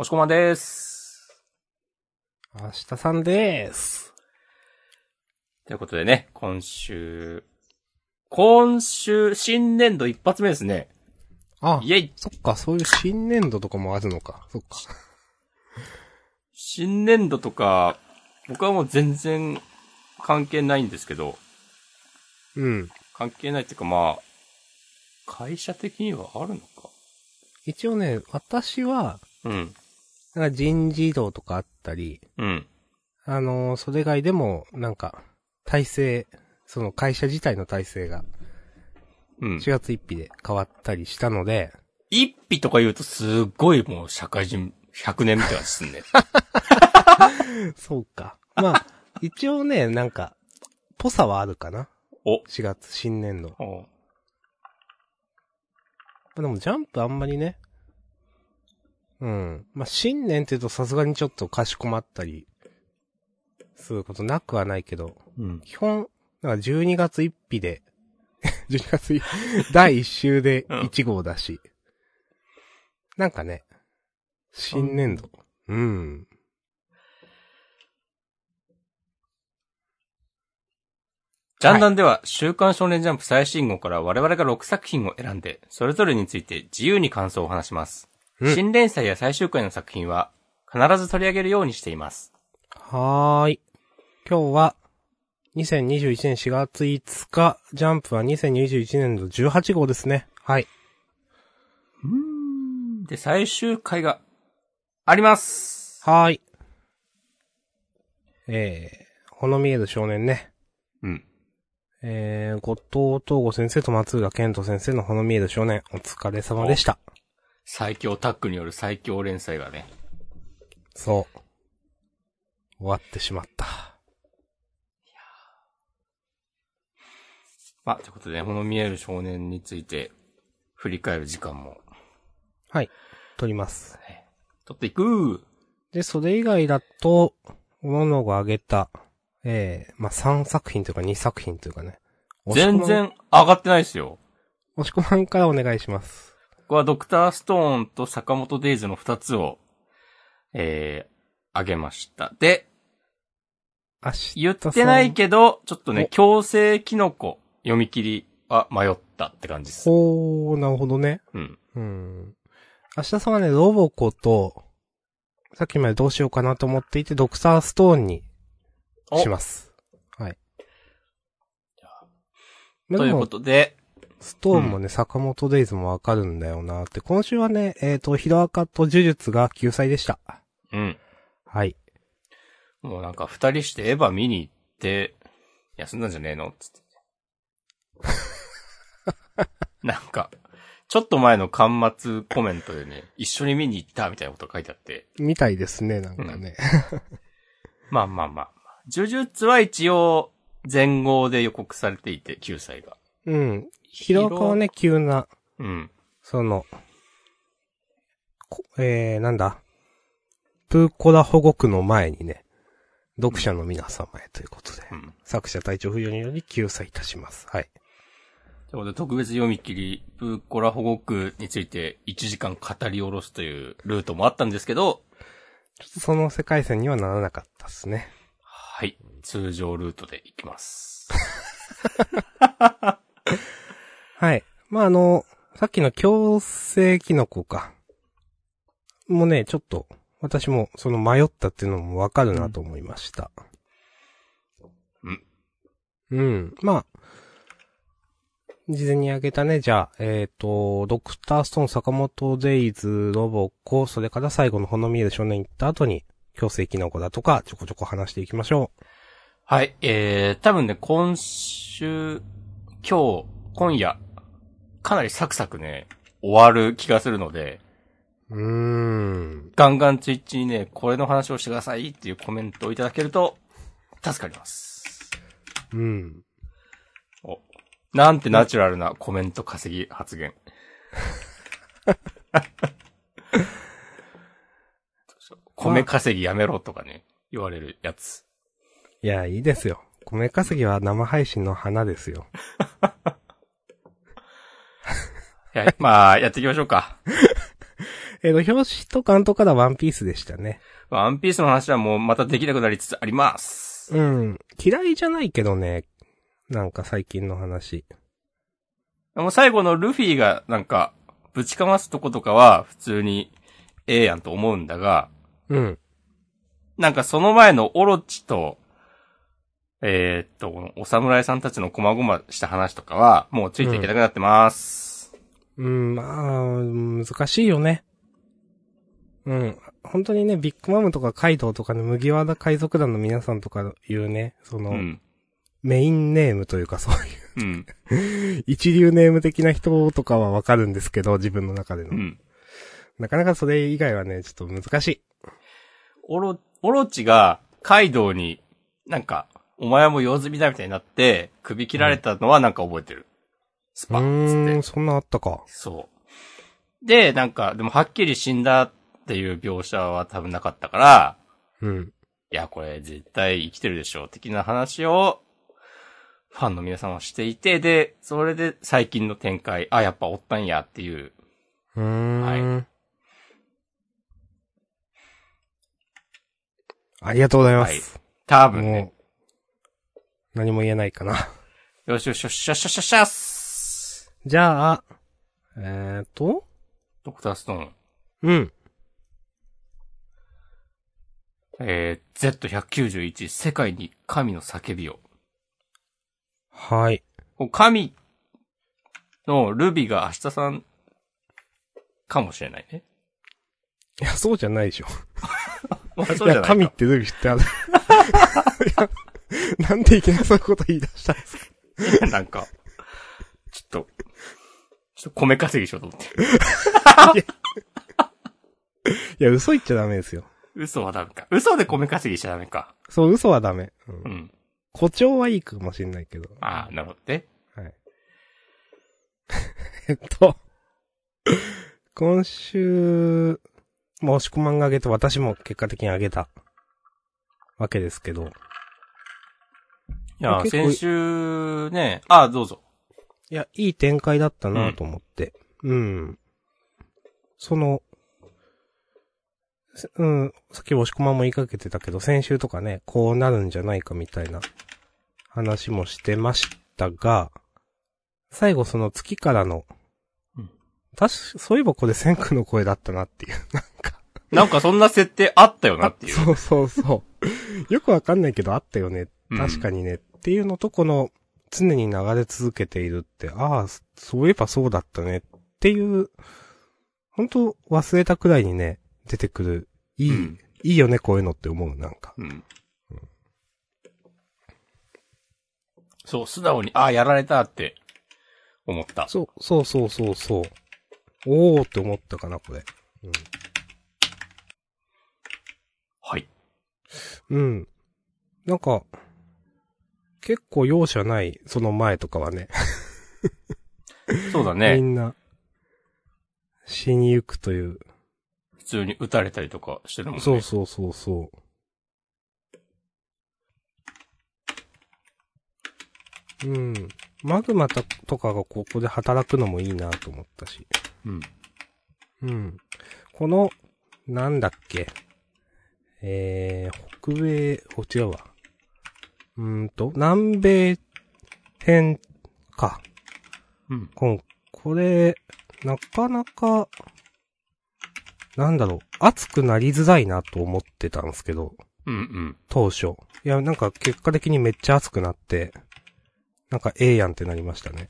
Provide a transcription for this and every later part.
おしこまんです。明日さんでーす。ということでね、今週、今週、新年度一発目ですね。あ、イェイそっか、そういう新年度とかもあるのか。そっか。新年度とか、僕はもう全然関係ないんですけど、うん。関係ないっていうかまあ、会社的にはあるのか。一応ね、私は、うん。なんか人事異動とかあったり、うん。あのーそれ以外でも、なんか、体制、その会社自体の体制がうん。4月1日で変わったりしたので、一匹とか言うとすっごいもう社会人100年みたいなですんね。そうか。まあ、一応ね、なんか、ぽさはあるかな。お。4月、新年度。おでもジャンプあんまりね。うん。まあ、新年って言うとさすがにちょっとかしこまったり、することなくはないけど、うん。基本、なんか12月1日で、12月1第1週でうん1号だし、なんかね、新年度。うん。ジャンダンでは、週刊少年ジャンプ最新号から我々が6作品を選んで、それぞれについて自由に感想を話します。うん新連載や最終回の作品は、必ず取り上げるようにしています。はーい。今日は、2021年4月5日、ジャンプは2021年度18号ですね。はい。で、最終回が、あります。はーい。えー、ほの見える少年ね。うん。えー、後藤東吾先生と松浦健人先生のほの見える少年、お疲れ様でした。最強タッグによる最強連載がね。そう。終わってしまった。まあ、ということで、この見える少年について、振り返る時間も、はい。取ります。取っていくで、それ以外だと、モノが挙げた、えー、まあ、3作品というか2作品というかね。全然上がってないですよ。押し込まんからお願いします。ここはドクターストーンと坂本デイズの二つを、えー、あげました。で、言ってないけど、ちょっとねお、強制キノコ読み切りは迷ったって感じです。ほー、なるほどね。うん。うん。明日さんはね、ロボコと、さっきまでどうしようかなと思っていて、ドクターストーンにおします。はい。まあということで、ストーンもね、坂本デイズもわかるんだよなって。今週はね、えっ、と、ヒロアカと呪術が救済でした。うん。はい。もうなんか二人してエヴァ見に行って、休んだんじゃねえのつって。なんか、ちょっと前の端末コメントでね、一緒に見に行ったみたいなこと書いてあって。みたいですね、なんかね。まあまあまあまあ。呪術は一応、前後で予告されていて、9歳が。うん。ヒロアカはね、急な、うん。その、こえー、なんだ？プーコラ保護区の前にね、読者の皆様へということで、うん。作者体調不良により救済いたします。はい。ということで、特別読み切り、プーコラ保護区について1時間語り下ろすというルートもあったんですけど、その世界線にはならなかったですね。はい。通常ルートで行きます。はい。まあ、あの、さっきの強制キノコか。もうね、ちょっと、私もその迷ったっていうのもわかるなと思いました。うん。うん。まあ、事前に挙げたね、じゃあ、えっ、と、ドクターストーン、坂本デイズ、ロボコ、それから最後のほの見える少年行った後に、強制キノコだとか、ちょこちょこ話していきましょはい。えー、多分ね、今週、今日、今夜、かなりサクサクね、終わる気がするので、う。ん。ガンガンツイッチにね、これの話をしてくださいっていうコメントをいただけると、助かります。うん。お。なんてナチュラルなコメント稼ぎ発言。米稼ぎやめろとかね、言われるやつ。いや、いいですよ。米稼ぎは生配信の花ですよ。はい。まあ、やっていきましょうか。えっ、と、表紙と関東からワンピースでしたね。ワンピースの話はもうまたできなくなりつつあります。うん。嫌いじゃないけどね。なんか最近の話。もう最後のルフィがなんか、ぶちかますとことかは普通にええやんと思うんだが、うん。なんかその前のオロチと、えーっと、お侍さんたちの細々した話とかは、もうついていけなくなってます。うん、まあ、難しいよね。うん。本当にね、ビッグマムとかカイドウとかね、麦わら海賊団の皆さんとかいうね、その、うん。メインネームというかそういう、うん。一流ネーム的な人とかはわかるんですけど、自分の中での。うん。なかなかそれ以外はね、ちょっと難しい。オロ、オロチがカイドウに、なんか、お前はもう用済みだみたいになって、首切られたのはなんか覚えてる。スうパッつってーん、。そんなあったか。そう。で、なんか、でもはっきり死んだっていう描写は多分なかったから、うん。いや、これ絶対生きてるでしょう、的な話を、ファンの皆さんはしていて、で、それで最近の展開、あ、やっぱおったんやっていう。うーん。はありがとうございまはいす。。多分ね何も言えないかな。よしよしよしよしよしよしよしじゃあ、えーと、ドクターストーン。うん。えー、Z191、世界に神の叫びを。はい。こう神のルビが明日さんかもしれないね。いや、そうじゃないでしょ。まあ、そういや、じゃないか神ってルビーってある？いやなんでいきなりそういうこと言い出したんですか？なんか、ちょっと、ちょっと米稼ぎしようと思って。いや、嘘言っちゃダメですよ。嘘はダメか。嘘で米稼ぎしちゃダメか。そう、嘘はダメ。うんう。ん。誇張はいいかもしれないけど。ああ、なるほどね。はい。えっと、今週、まあ、押し込まんがあげて私も結果的にあげたわけですけど。いや、先週ね、ああ、どうぞ。いや、いい展開だったなと思って。うん。その、せうん、さっき押し込まんも言いかけてたけど、先週とかね、こうなるんじゃないかみたいな話もしてましたが、最後その月からの、うん確か、そういえばこれ千空の声だったなっていう、なんか。なんかそんな設定あったよなっていう。そうそうそう。よくわかんないけどあったよね。うん確かにね。っていうのと、この、常に流れ続けているって、ああ、そういえばそうだったねっていう、本当忘れたくらいにね、出てくる、いい、うんいいよね、こういうのって思う、なんか。うん。そう、素直に、ああ、やられたって思った。そう、そうそうそうそう。おーって思ったかな、これ。はい。うん。なんか、結構容赦ない、その前とかはね。み そうだね。んな、死に行くという。普通に撃たれたりとかしてるもんね。そうそうそうそう。うん。マグマたとかがここで働くのもいいなと思ったし。うん。うん。この、なんだっけ。えー、北米、お、違うわ。うーんと、南米編か。うん。こん、これ、なかなか、なんだろう、熱くなりづらいなと思ってたんですけど、うんうん。当初。いや、なんか結果的にめっちゃ熱くなって、なんかええやんってなりましたね。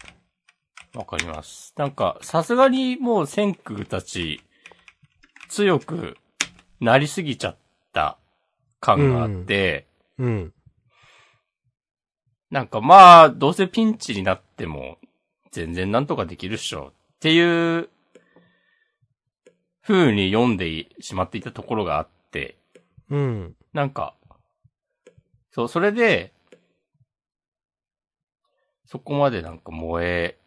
わかります。なんか、さすがにもう先空たち、強くなりすぎちゃった感があって、うん。なんかまあ、どうせピンチになっても、全然なんとかできるっしょ。っていう、風に読んでしまっていたところがあって、うん。なんか、そう、それで、そこまでなんか燃え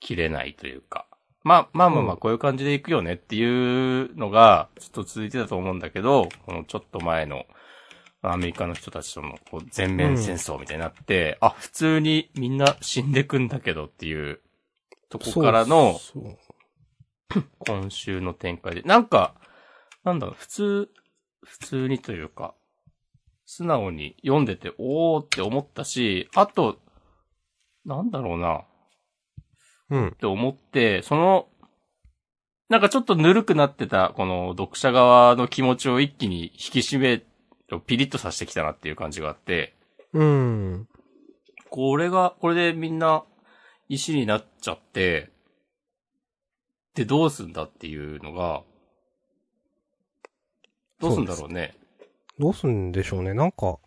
きれないというか、まあ、まあまあまあ、うんこういう感じでいくよねっていうのが、ちょっと続いてたと思うんだけど、このちょっと前の、アメリカの人たちとのこう全面戦争みたいになって、あ、普通にみんな死んでくんだけどっていうとこからの、今週の展開で。なんか、なんだろう、普通、普通にというか、素直に読んでて、おーって思ったし、あと、なんだろうな、うんっ。て思って、その、なんかちょっとぬるくなってた、この読者側の気持ちを一気に引き締め、ピリッとさせてきたなっていう感じがあって、うん。これが、これでみんな石になっちゃって、で、どうすんだっていうのが、どうすんだろうね。どうすんでしょうね。なんか、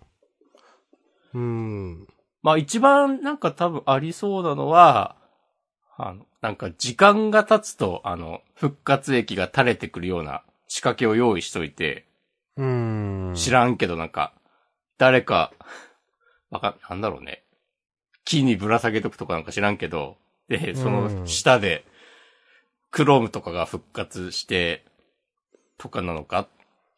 うーん。まあ一番なんか多分ありそうなのは、あの、なんか時間が経つと、あの、復活液が垂れてくるような仕掛けを用意しといて、うーん。知らんけどなんか、誰か、わかん、なんだろうね。木にぶら下げとくとかなんか知らんけど、で、その下で、クロームとかが復活して、とかなのかっ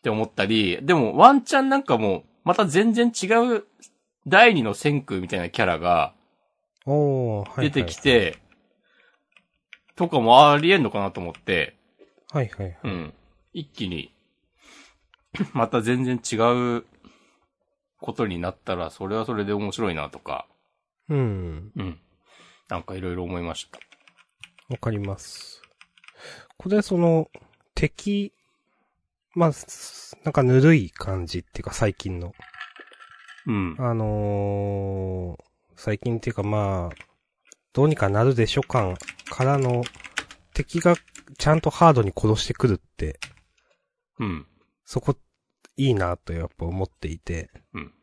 て思ったり、でもワンチャンなんかもう、また全然違う第二の千空みたいなキャラが。出てき。て、とかもありえんのかなと思って、はいはい。うん。一気に、また全然違うことになったら、それはそれで面白いなとか、うん。うん。なんかいろいろ思いました。わかります。これその、敵、まあ、すなんかぬるい感じっていうか最近の。うん。あのー、最近っていうかまあ、どうにかなるでしょ感からの、敵がちゃんとハードに殺してくるって、うん。そこ、いいなとやっぱ思っていて。うん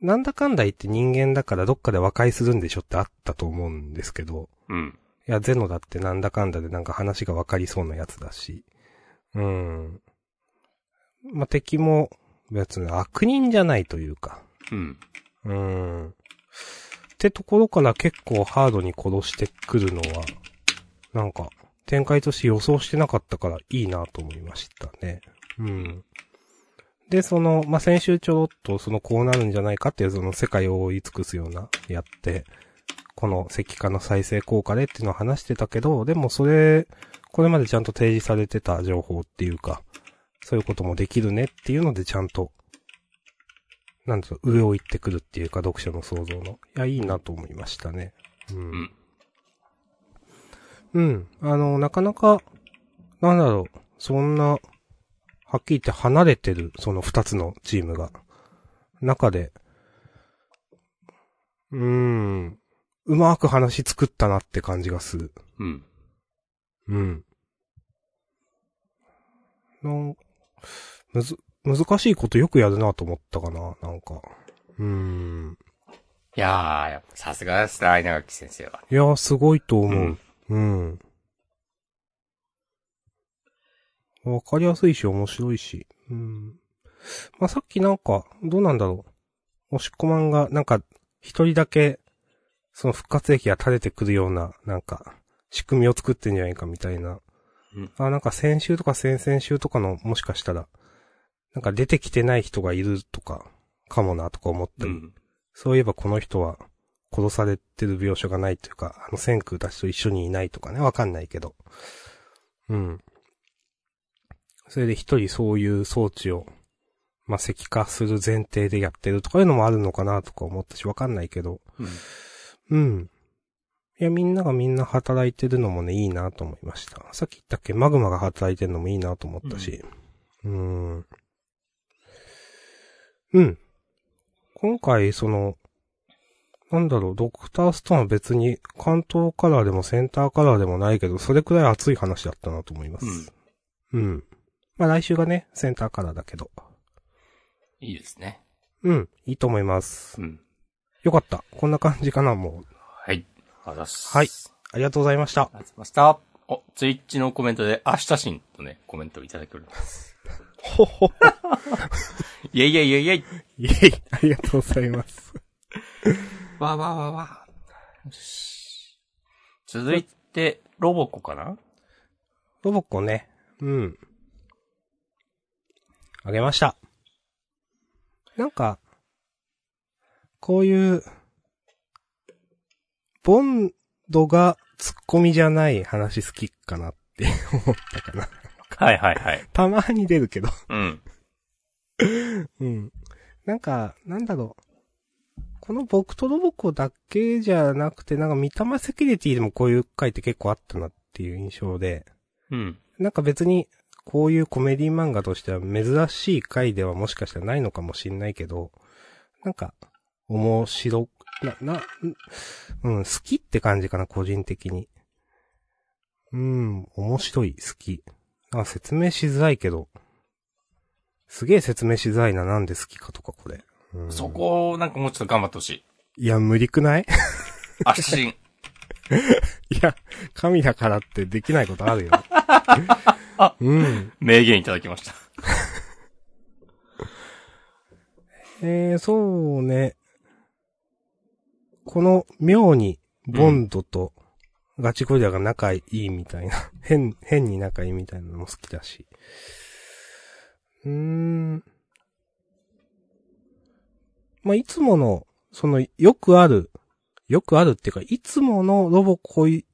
なんだかんだ言って人間だからどっかで和解するんでしょってあったと思うんですけど。うん。いや、ゼノだってなんだかんだでなんか話がわかりそうなやつだし。うん。まあ、敵も別に悪人じゃないというか。うん。うん。ってところから結構ハードに殺してくるのは、なんか、展開として予想してなかったからいいなと思いましたね。うん。で、その、まあ、先週ちょろっとそのこうなるんじゃないかっていうその世界を覆い尽くすような、やって、この石化の再生効果でっていうのを話してたけど、でもそれ、これまでちゃんと提示されてた情報っていうか、そういうこともできるねっていうのでちゃんと、なんだろう、上を行ってくるっていうか、読者の想像の。いや、いいなと思いましたね。ううんん。うん。あの、なかなか、なんだろう、そんな、はっきり言って離れてる、その二つのチームが。中で、うーん、うまく話作ったなって感じがする。うん。うん。なん、むず、難しいことよくやるなと思ったかな、なんか。うーん。いやー、やっぱさすがですね、稲垣先生は。いや、すごいと思う。う。うん。わかりやすいし、面白いし。うん。まあ、さっきなんか、どうなんだろう。押し込まんが、なんか、一人だけ、その復活液が垂れてくるような、なんか、仕組みを作ってんじゃないかみたいな。うんあ、なんか先週とか先々週とかの、もしかしたら、なんか出てきてない人がいるとか、かもなとか思ったり。うん。そういえばこの人は殺されてる描写がないというか、あの千空たちと一緒にいないとかね、わかんないけど。うん。それで一人そういう装置を、まあ、石化する前提でやってるとかいうのもあるのかなとか思ったし、わかんないけど。うん。うん。いや、みんながみんな働いてるのもね、いいなと思いました。さっき言ったっけ、マグマが働いてるのもいいなと思ったし。うーん。うん。今回、その、なんだろう、ドクターストーンは別に関東カラーでもセンターカラーでもないけど、それくらい熱い話だったなと思います。うん。まあ来週がね、センターカラーだけど。いいですね。うん、いいと思います。うん。よかった。こんな感じかな、もう。はい。あざっす。はいありがとうございました。ありがとうございました。お、ツイッチのコメントで、明日新とね、コメントをいただきおります。ほほほ。イェイイェイイェイイェイイェイ、ありがとうございます。わわわわ。よし。続いて、ロボコかな？ロボコね。うん。あげました。なんか、こういう、ボンドがツッコミじゃない話好きかなっって 思ったかな。はいはいはい。たまに出るけど。うん。うん。なんか、なんだろう。この僕とロボコだけじゃなくて、なんか三玉セキュリティでもこういう回って結構あったなっていう印象で、うん。なんか別に、こういうコメディ漫画としては珍しい回ではもしかしたらないのかもしんないけど、なんか、面白、な、な、んうん、好きって感じかな、個人的に。うん、面白い、好き。なんか説明しづらいけど、すげえ説明しづらいな、なんで好きかとか、これ。うんそこをなんかもうちょっと頑張ってほしい。いや、無理くない？圧信。いや、神だからってできないことあるよ。あうん。名言いただきました。えー、そうね。この妙にボンドとガチゴリラが仲いいみたいな、変、変に仲いいみたいなのも好きだし。うーん。まあ、いつもの、その、よくある、よくあるっていうか、いつものロボコイ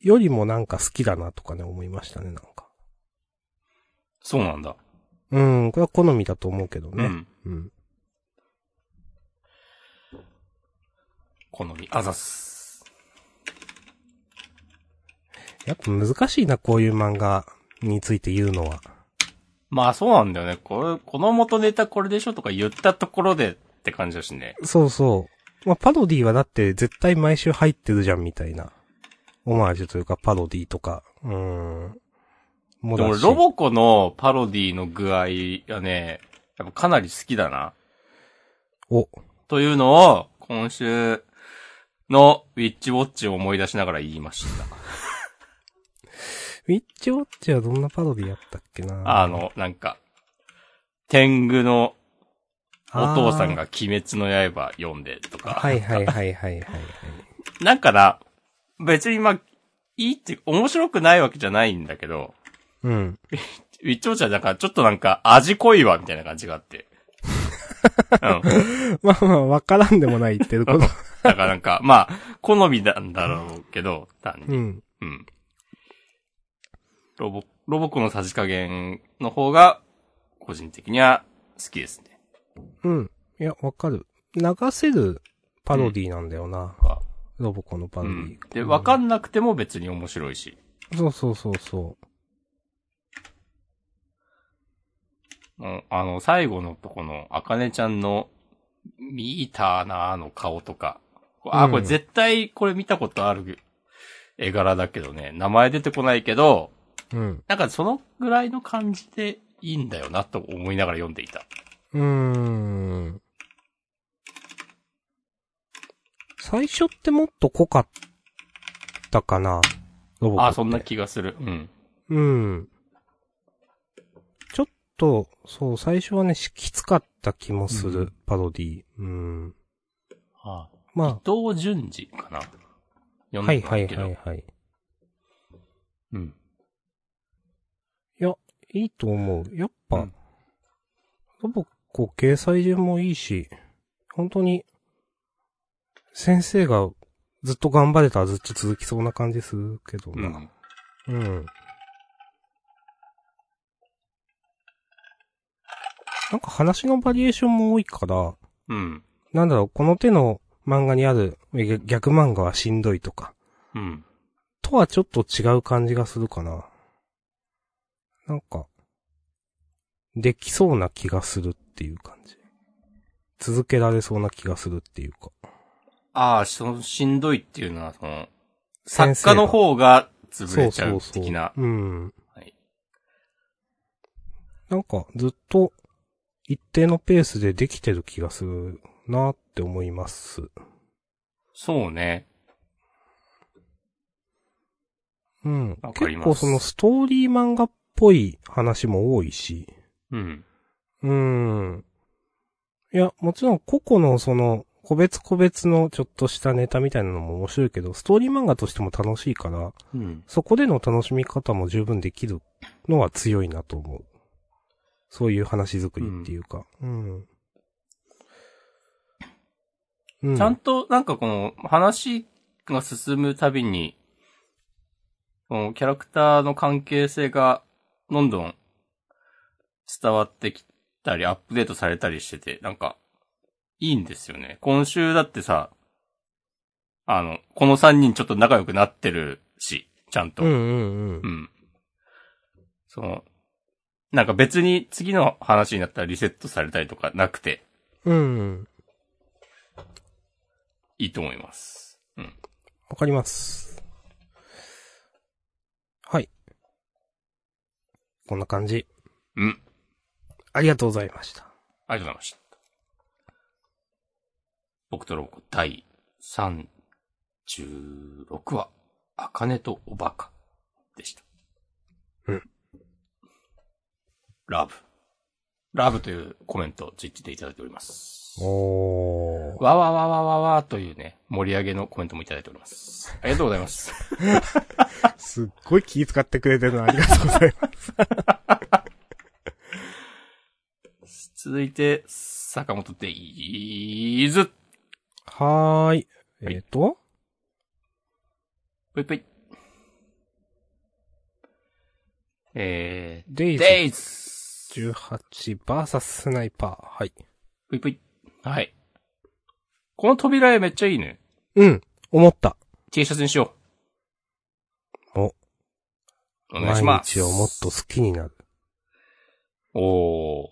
よりもなんか好きだなとかね、思いましたね、なんか。そうなんだ。うん、これは好みだと思うけどね。うん。うん。好み。あざっす。やっぱ難しいな、こういう漫画について言うのは。まあそうなんだよね。これ、この元ネタこれでしょとか言ったところでって感じだしね。そうそう。まあ、パロディはだって絶対毎週入ってるじゃんみたいな。オマージュというかパロディとか。うーん。もでもロボコのパロディの具合がね、やっぱかなり好きだな。お、というのを、今週のウィッチウォッチを思い出しながら言いました。ウィッチウォッチはどんなパロディやったっけな？あ、の、なんか、天狗のお父さんが。が鬼滅の刃読んでとか。はいはいはいはいはいはい。だから、別にまあ、いいって、面白くないわけじゃないんだけど、うん。ウィッチウォッチはだからちょっとなんか味濃いわ、みたいな感じがあって。うん。まあまあ、わからんでもない言ってること。だからなんか、まあ、好みなんだろうけど、単に。うん。うん。ロボ、ロボコのさじ加減の方が、個人的には好きですね。うん。いや、わかる。流せるパロディなんだよな。はロボコのパロディうん。。で、わかんなくても別に面白いし。そうそうそうそうんあの、最後のとこの、あかねちゃんの、見たなーの顔とか。あ、うんこれ絶対これ見たことある絵柄だけどね、名前出てこないけど、う。うん。なんかそのぐらいの感じでいいんだよなと思いながら読んでいた。うーん。最初ってもっと濃かったかな？ロボコ。あ、そんな気がする。うん。うん。ちょっと、そう、最初はね、しきつかった気もする、うんパロディ。うん。あま伊藤淳二かな？あ、読んはいはい。はいはい。うん。いや、いいと思う。やっぱ、うんロボコ掲載順もいいし、本当に、先生がずっと頑張れたらずっと続きそうな感じするけどな。うん。うん。なんか話のバリエーションも多いから、うん。なんだろう、この手の漫画にあるえ逆漫画はしんどいとか、うん。とはちょっと違う感じがするかな。なんか、できそうな気がするっていう感じ。続けられそうな気がするっていうか。ああ、その、しんどいっていうのは、その、作家の方が潰そうれちゃそううそう。的な。うん。はいなんか、ずっと、一定のペースでできてる気がするなって思います。そうね。うん。結構そのストーリー漫画っぽい話も多いし。うん。うん。いや、もちろん個々のその、個別個別のちょっとしたネタみたいなのも面白いけど、ストーリー漫画としても楽しいから、うん。そこでの楽しみ方も十分できるのは強いなと思う。そういう話作りっていうか。うん。うん。ちゃんと、なんかこの、話が進むたびに、そのキャラクターの関係性がどんどん伝わってきたり、アップデートされたりしてて、なんか、いいんですよね。今週だってさ、あの、この3人ちょっと仲良くなってるし、ちゃんと。うんうんうんう。ん。その、なんか別に次の話になったらリセットされたりとかなくてうん。いいと思います。うん。わかります。はい。こんな感じ。うん。ありがとうございました。ありがとうございました。僕とロボコ第36話、あかねとおバカでした。うん。ラブ。ラブというコメントをツイッチでいただいております。おー。わわわわわわというね、盛り上げのコメントもいただいております。ありがとうございます。すっごい気遣ってくれてるのありがとうございます。続いて、坂本デイーズ。はーい。えっ、はいー、と、ぷいぷい。えー、デイズデイズ。18バーサススナイパー。はい。ぷいぷい。はい。この扉絵めっちゃいいね。うん。思った。T シャツにしよう。お。お願いします。毎日をもっと好きになる。おー。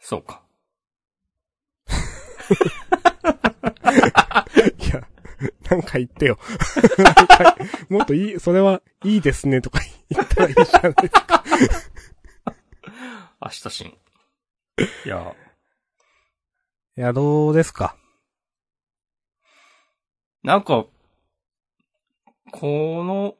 そうか。いや、なんか言ってよ。もっといい、それはいいですねとか言ったらいいじゃないですか。明日しん。いや、いや、どうですか？なんか、この、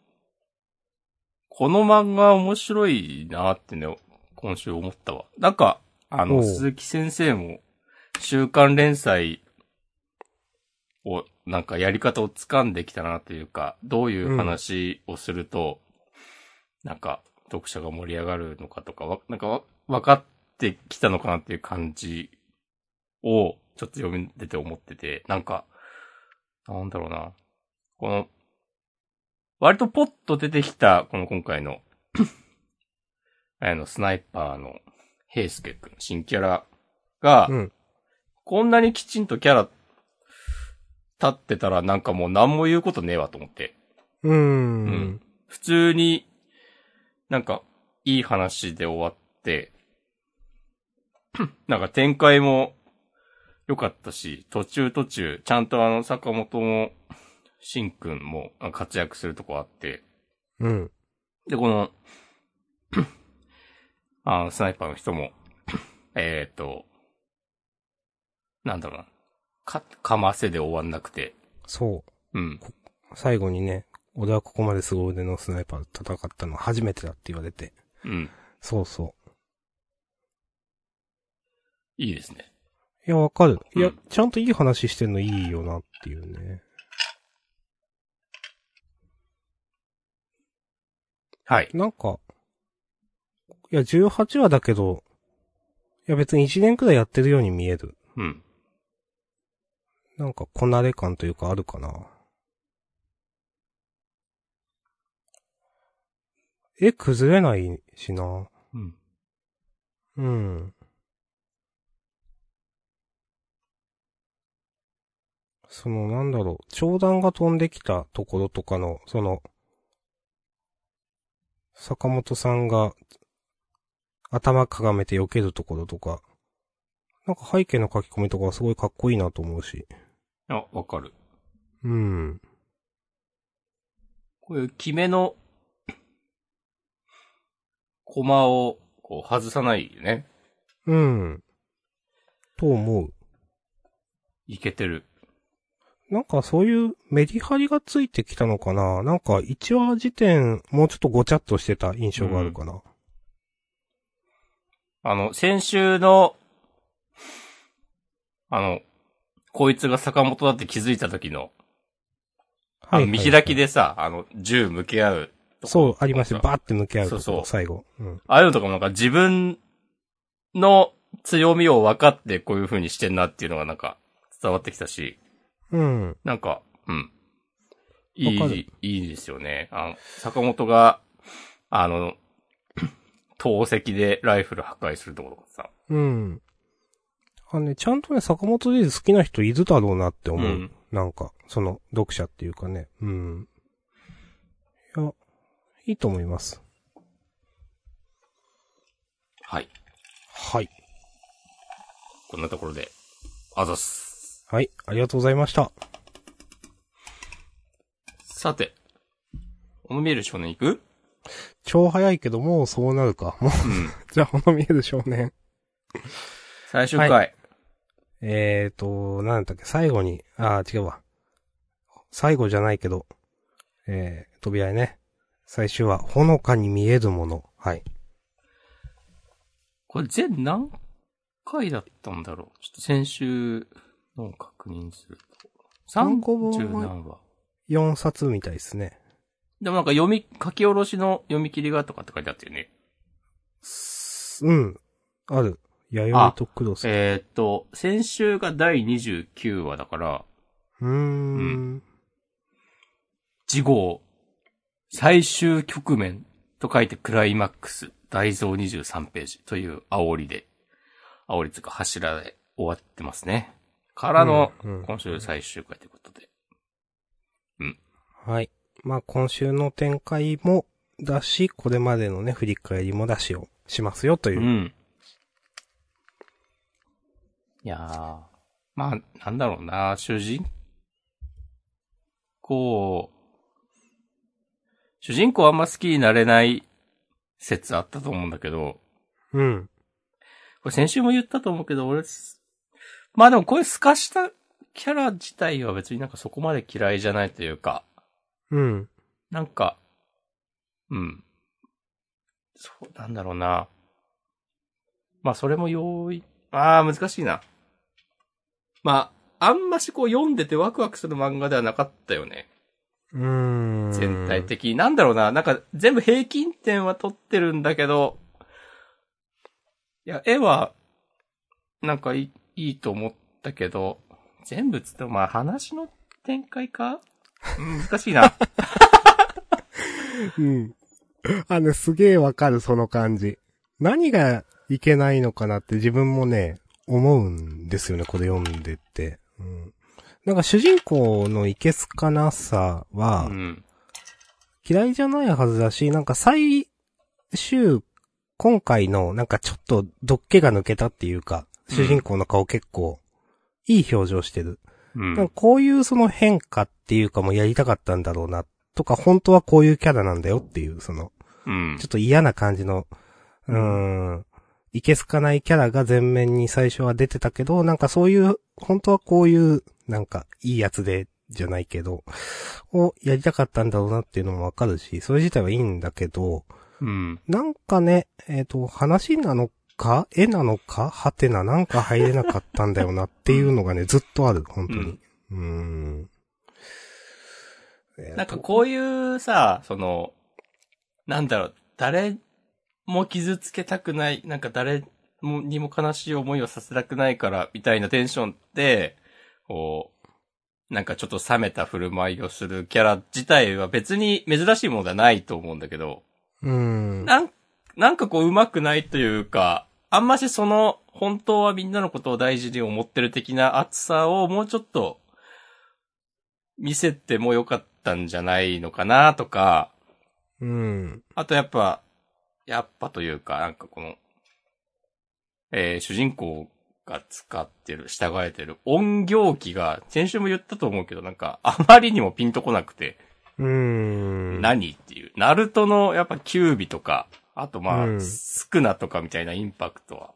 この漫画面白いなってね、今週思ったわ。なんか、あの、鈴木先生も、週刊連載を、なんかやり方を掴んできたなというか、どういう話をすると、なんか、読者が盛り上がるのかとか、わなんかわ、分かってきたのかなっていう感じを、ちょっと読んでて思ってて、なんか、なんだろうな。この、割とポッと出てきた、この今回の、あの、スナイパーの、平介くん、新キャラが、うん。こんなにきちんとキャラ、立ってたらなんかもう何も言うことねえわと思って。うーん。うん普通に、なんか、いい話で終わって、なんか展開も良かったし、途中途中、ちゃんとあの、坂本も、しんくんもあ活躍するとこあって、うん。で、この、あの、スナイパーの人も、えっ、と、なんだろうな、か、かませで終わんなくて、そうん。う。最後にね、俺はここまですご腕のスナイパーと戦ったのは初めてだって言われて。うん。そうそいいですね。う。いや、わかる。いや、うんちゃんといい話してんのいいよなっていうね。はい。なんか、いや、18話だけど、いや別に1年くらいやってるように見える。うん。なんか、こなれ感というかあるかな。絵崩れないしな。うん。うん。その、なんだろう、長弾が飛んできたところとかの、その、坂本さんが、頭かがめて避けるところとか、なんか背景の書き込みとかはすごいかっこいいなと思うし。あ、わかる。うん。こういう決めの、コマを、こう、外さないよね。うん。と思う。いけてる。なんかそういうメリハリがついてきたのかななんか1話時点、もうちょっとごちゃっとしてた印象があるかな。あの、先週の、あの、こいつが坂本だって気づいた時の、あの、見開きで。でさ、あの、銃向け合う。そう、ありました。バーって向き合うそうそう最後。うん。ああいうのとかもなんか自分の強みを分かってこういう風にしてんなっていうのがなんか伝わってきたし、うん。なんか、うん。いい、いいですよね。あの、坂本が、あの、投石でライフル破壊するところとかさ。うん。あのね、ちゃんとね、坂本デイズ好きな人いるだろうなって思う。うんなんか、その、読者っていうかね。うん。いや、いいと思います。はい。はい。こんなところで、あざっす。はい、ありがとうございました。さて、この見える少年行く？超早いけど、もうそうなるか。もう、うん。じゃあ、この見える少年。最終回。はえーと、なんだっけ、最後に、あー、違うわ。最後じゃないけど、えー、扉絵ね。最終は、ほのかに見えるもの。はい。これ全何回だったんだろう？ちょっと先週のを確認すると。単行本30は何話。4冊みたいですね。でもなんか読み、書き下ろしの読み切りがとかって書いてあったよね。すうん。ある。弥生とクロス。えーっと、先週が第29話だから、うーん。次号、最終局面と書いてクライマックス、大蔵23ページという煽りで、煽りつうか柱で終わってますね。からのうんうん、今週最終回ということで。はい。まあ、今週の展開もだし、これまでのね、振り返りもだしをしますよというう。ん。いやー、まあ、なんだろうな、主人公、主人公あんま好きになれない説あったと思うんだけど、うん。これ先週も言ったと思うけど、俺、まあでもこういう透かしたキャラ自体は別になんかそこまで嫌いじゃないというか、うん。なんか、うん。そう、なんだろうな。まあそれも容易、ああ、難しいな。まあ、あんましこう読んでてワクワクする漫画ではなかったよね。うーん。全体的に。なんだろうな。なんか全部平均点は取ってるんだけど、いや、絵は、なんかいいいいと思ったけど、全部つってもまあ話の展開か？うん難しいな。うん。あの、すげえわかる、その感じ。何がいけないのかなって自分もね、思うんですよね、これ読んでて。うん。なんか主人公のいけすかなさはう、ん。嫌いじゃないはずだし、なんか最終、今回のなんかちょっとどっけが抜けたっていうか、主人公の顔結構、いい表情してる。うん。こういうその変化っていうかもやりたかったんだろうな、とか本当はこういうキャラなんだよっていう、その、うんちょっ。と嫌な感じの、うーん、いけすかないキャラが前面に最初は出てたけど、なんかそういう、本当はこういう、なんか、いいやつで、じゃないけど、をやりたかったんだろうなっていうのもわかるし、それ自体はいいんだけど、うん。なんかね、えっ、と、話なのか、絵なのか、はてな、なんか入れなかったんだよなっていうのがね、ずっとある、本当に。うーん。なんかこういうさ、その、なんだろう、誰も傷つけたくない、なんか誰もにも悲しい思いをさせたくないから、みたいなテンションって、こう、なんかちょっと冷めた振る舞いをするキャラ自体は別に珍しいものではないと思うんだけど、うーん。なん、なんかこう上手くないというか、あんましその、本当はみんなのことを大事に思ってる的な熱さをもうちょっと、見せてもよかったんじゃないのかなとか、うん。あとやっぱ、やっぱというか、なんかこの、えー主人公が使ってる、従えてる音行機が、先週も言ったと思うけど、なんか、あまりにもピンとこなくて、うーん。何っていう。ナルトのやっぱキュービとか、あとまあ、うんスクナとかみたいなインパクトは、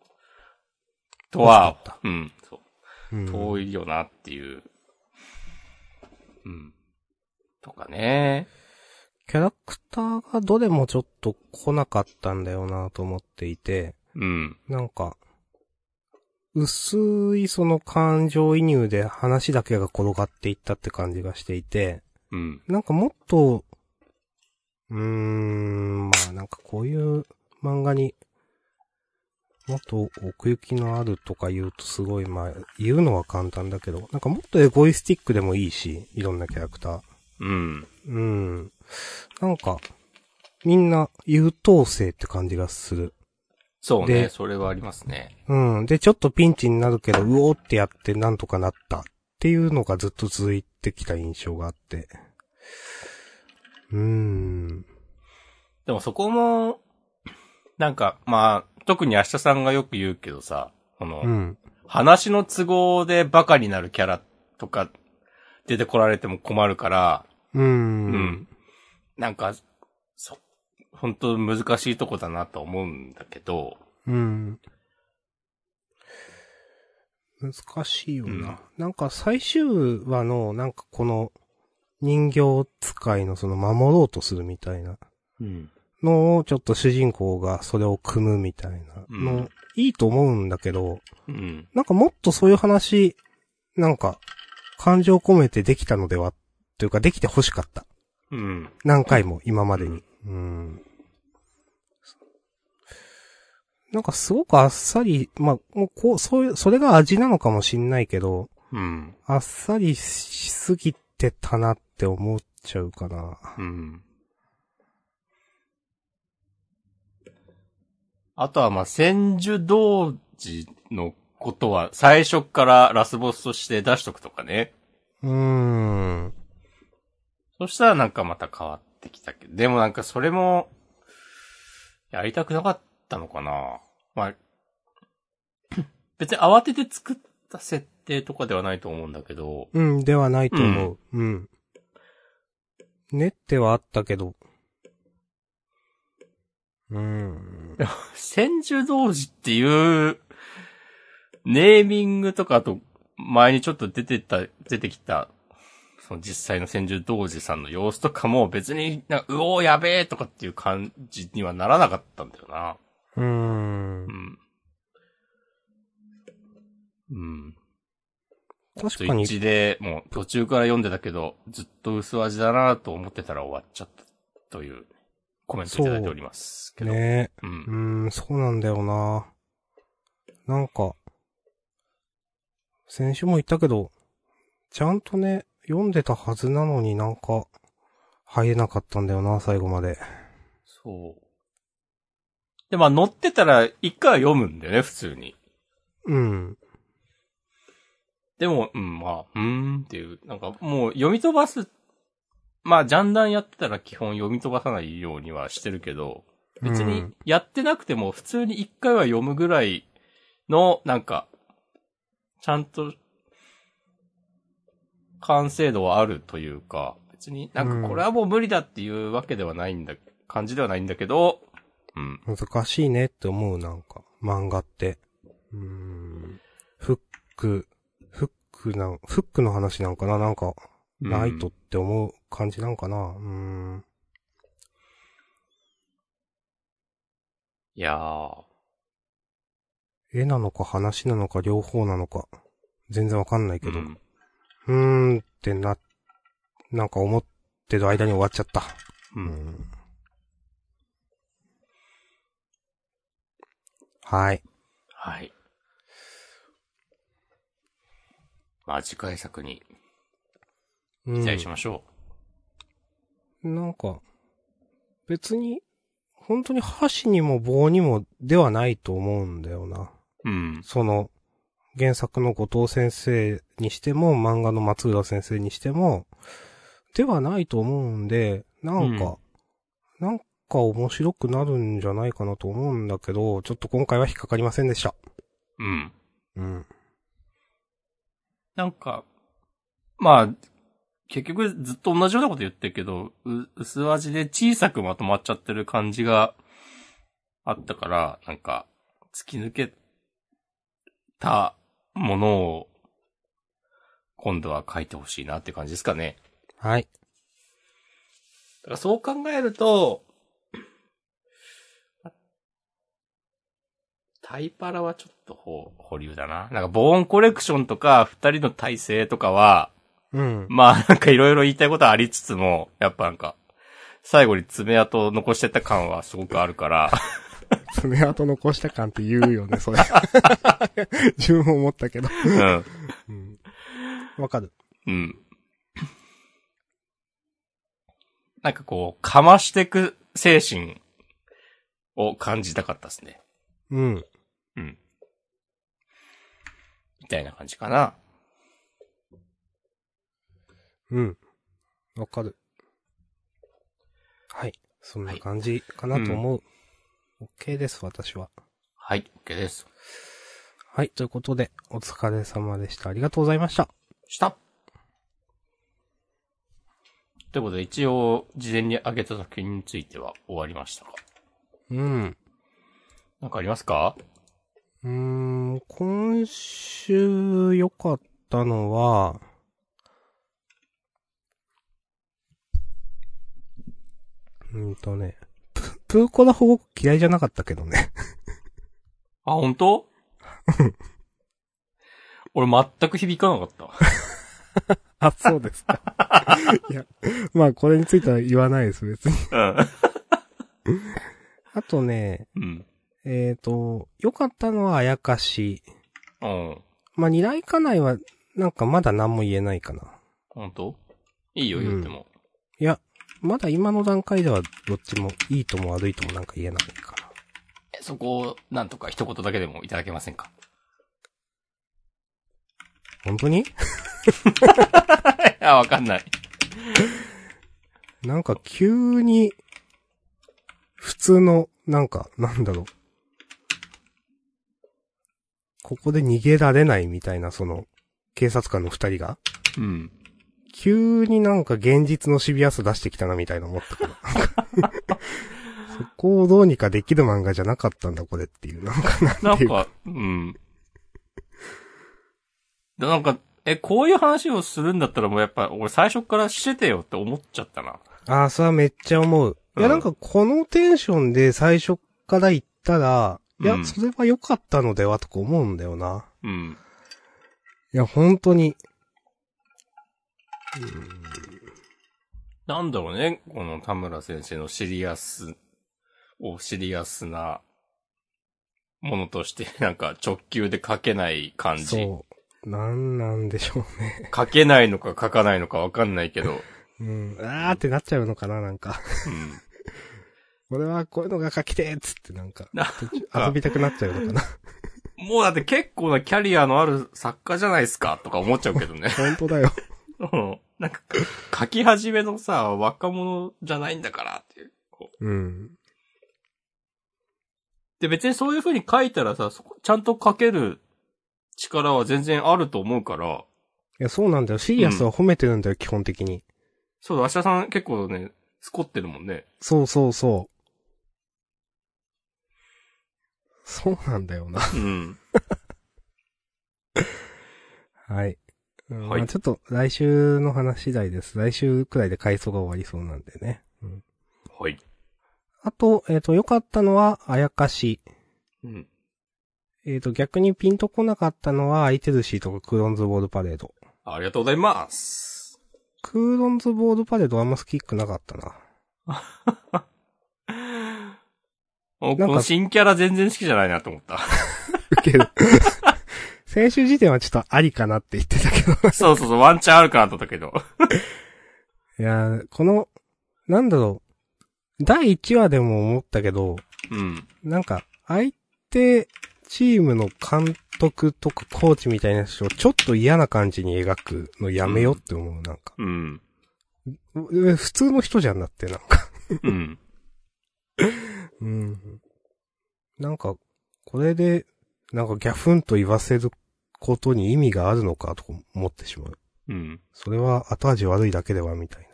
とはうん、そう、うん遠いよなっていう。うん。とかね。キャラクターがどれもちょっと来なかったんだよなと思っていて、うん。なんか、薄いその感情移入で話だけが転がっていったって感じがしていて、うん。なんかもっと、うーん、まあなんかこういう漫画に、もっと奥行きのあるとか言うとすごい、まあ、言うのは簡単だけど、なんかもっとエゴイスティックでもいいし、いろんなキャラクター。うん。うん。なんか、みんな優等生って感じがする。そうね、でそれはありますね。うん。で、ちょっとピンチになるけど、うおーってやってなんとかなったっていうのがずっと続いてきた印象があって。うーん。でもそこも、なんか、まあ、特に明日さんがよく言うけどさ、この、うん。話の都合でバカになるキャラとか出てこられても困るから、うー。うんん。なんか、そ、本当難しいとこだなと思うんだけど、うん。難しいよな。なんか最終話の、なんかこの、人形使いのその守ろうとするみたいなうん。のを、ちょっと主人公がそれを組むみたいなの、うんいいと思うんだけど、うん。なんかもっとそういう話、なんか、感情込めてできたのでは、というかできて欲しかった。うん。何回も、今までに。うん。なんかすごくあっさり、まあ、もうこう、そういう、それが味なのかもしんないけど、うん。あっさりしすぎてたなって思っちゃうかな。うん。あとは、まあ、千住童子のことは、最初からラスボスとして出しとくとかね。うーん。そしたらなんかまた変わってきたけど。でもなんかそれも、やりたくなかったのかなまあ、別に慌てて作った設定とかではないと思うんだけど、うん、ではないと思う。うん。練ってはあったけど。うーん。千住童子っていう、ネーミングとかあと、前にちょっと出てた、出てきた、その実際の千住童子さんの様子とかも別になんか、うおーやべえとかっていう感じにはならなかったんだよな。うーんう。ん。うん。確かにスイッチで、もう途中から読んでたけど、ずっと薄味だなと思ってたら終わっちゃったというコメントいただいておりますけど。ねう。うんーん、そうなんだよな。なんか、先週も言ったけど、ちゃんとね、読んでたはずなのになんか、入れなかったんだよな、最後まで。そう。で、まあ乗ってたら一回は読むんだよね、普通に。うん。でも、うん、まあ、うーんっていう、なんかもう読み飛ばす、まあ、ジャンダンやってたら基本読み飛ばさないようにはしてるけど、別にうんやってなくても普通に一回は読むぐらいの、なんか、ちゃんと、完成度はあるというか、別になんかこれはもう無理だっていうわけではないんだ、感じではないんだけど、うん。難しいねって思う、なんか、漫画って。うーん。フック、フックな、フックの話なんかな？なんか、ないとって思う感じなんかな？うーん。いやー、絵なのか話なのか両方なのか、全然わかんないけど。うんうーんってな、なんか思ってる間に終わっちゃった。う。うんん。はい。はい。まあ、次回作にうん期待しましょなんか、別に、本当に箸にも棒にもではないと思うんだよな。う。うん。その、原作の後藤先生にしても、漫画の松浦先生にしても、ではないと思うんで、なんか、なんか面白くなるんじゃないかなと思うんだけど、ちょっと今回は引っかかりませんでした。うん。うん。なんか、まあ、結局ずっと同じようなこと言ってるけど、う薄味で小さくまとまっちゃってる感じがあったから、なんか、突き抜けたものを、今度は書いてほしいなって感じですかね。はい。だからそう考えると、タイパラはちょっと保保留だな。なんか、ボーンコレクションとか、二人の体制とかは、うん。まあなんかいろいろ言いたいことはありつつも、やっぱなんか、最後に爪痕を残してった感はすごくあるから、爪痕残した感って言うよね、それ。自分も思ったけど。う。。。。。。。。。。。。。。。。。。。。。。。うん。わかる。うん。かる。うん。なんかこう、かましてく精神を感じたかったですね。うん。うん。みたいな感じかな。うん。わかる。はい。そんな感じかなと思う。OK です、私は。はい、OK です。はい。ということで、お疲れ様でした。ありがとうございました。したということで、一応、事前に挙げた作品については終わりましたか？うん。なんかありますか？うーん、今週良かったのは、うーんとね、プ、プーコラ保護区嫌いじゃなかったけどね。あ、本当？俺全く響かなかった。あ、そうですか。いや、まあこれについては言わないです、別に。あとね、うん。えっ、と、良かったのはあやかし。うん。まあ二来家内は、なんかまだ何も言えないかな。本当？いいよ、言っても。まだ今の段階ではどっちもいいとも悪いともなんか言えないかな。えそこを、なんとか一言だけでもいただけませんか？本当に？いや、わかんない。なんか急に、普通の、なんか、なんだろう。ここで逃げられないみたいな、その、警察官の二人が、うん。急になんか現実のシビアさ出してきたなみたいな思ったから。そこをどうにかできる漫画じゃなかったんだ、これっていう。なんかなんていうか。なんか、うん。でなんか、え、こういう話をするんだったらもうやっぱ、俺最初からしててよって思っちゃったな。ああ、それはめっちゃ思う。いや、うんなんかこのテンションで最初から言ったら、いやう、んそれは良かったのではとか思うんだよな。うん。いや、本当に。なんだろうね、この田村先生のシリアスをシリアスなものとして、なんか直球で書けない感じ。そう。なんなんでしょうね。書けないのか書かないのかわかんないけど。うん。あーってなっちゃうのかな、なんか。うん。俺はこういうのが書きてーっつってなんか、な遊びたくなっちゃうのかな。もうだって結構なキャリアのある作家じゃないですかとか思っちゃうけどね。本当だよ。うんなんか、書き始めのさ、若者じゃないんだからっていう。こううん。で、別にそういう風に書いたらさ、そこちゃんと書ける力は全然あると思うから、いや、そうなんだよ。シリアスは褒めてるんだよ、基本的に。そうだ、明日さん結構ね、スコってるもんね。そうそうそう。そうなんだよな。うん。はい。うんはいまあちょっと来週の話次第です。来週くらいで回想が終わりそうなんでね。うん、はい。あと、えっ、と、良かったのは、あやかし。うん。えっ、と、逆にピンとこなかったのは、アイテルシーとかクーロンズボールパレード。ありがとうございます。クーロンズボールパレードあんま好きくなかったな。おこなんかの新キャラ全然好きじゃないなと思った。ウケる。先週時点はちょっとありかなって言ってたけど。そうそうそう、ワンチャンあるかなと思ったけど。いやー、この、なんだろう。第1話でも思ったけど、うん。なんか、相手チームの監督とかコーチみたいな人をちょっと嫌な感じに描くのやめよって思う、なんか。うん。う普通の人じゃんなって、なんか。うん。うん。なんか、これで、なんかギャフンと言わせることに意味があるのかとか思ってしまう。うん。それは後味悪いだけではみたい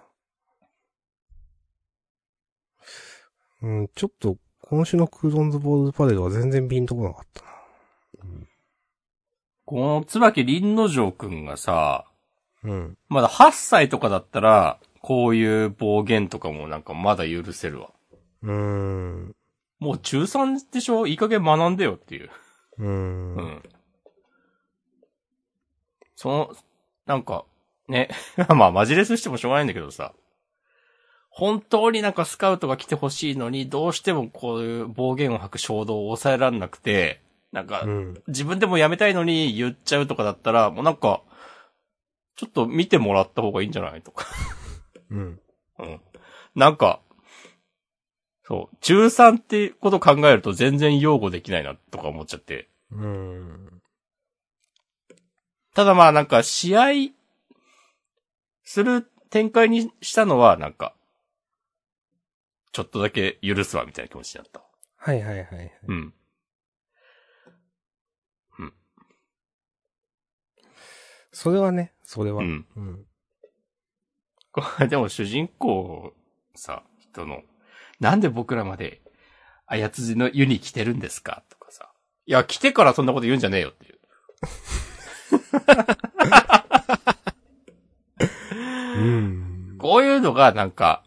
な。うん、ちょっと、今週のクーロンズボールパレードは全然ピンとこなかったな。この椿林之丞くんがさ、うん。まだ8歳とかだったら、こういう暴言とかもなんかまだ許せるわ。うーん。もう中3でしょ？いい加減学んでよっていう。うー。うんん。その、なんか、ね、まあマジレスしてもしょうがないんだけどさ、本当になんかスカウトが来てほしいのに、どうしてもこういう暴言を吐く衝動を抑えられなくて、なんかう、ん。自分でもやめたいのに言っちゃうとかだったら、もうなんか、ちょっと見てもらった方がいいんじゃない？とか。うん。うん。なんか、そう、中3ってこと考えると全然擁護できないなとか思っちゃって。うん。ただまあなんか試合する展開にしたのはなんか、ちょっとだけ許すわみたいな気持ちになった。はいはいはい。うん。それはね、それは。うん。うん。これでも主人公さ、人の、なんで僕らまで、あやつじの湯に来てるんですかとかさ。いや、来てからそんなこと言うんじゃねえよっていう。うん。こういうのがなんか、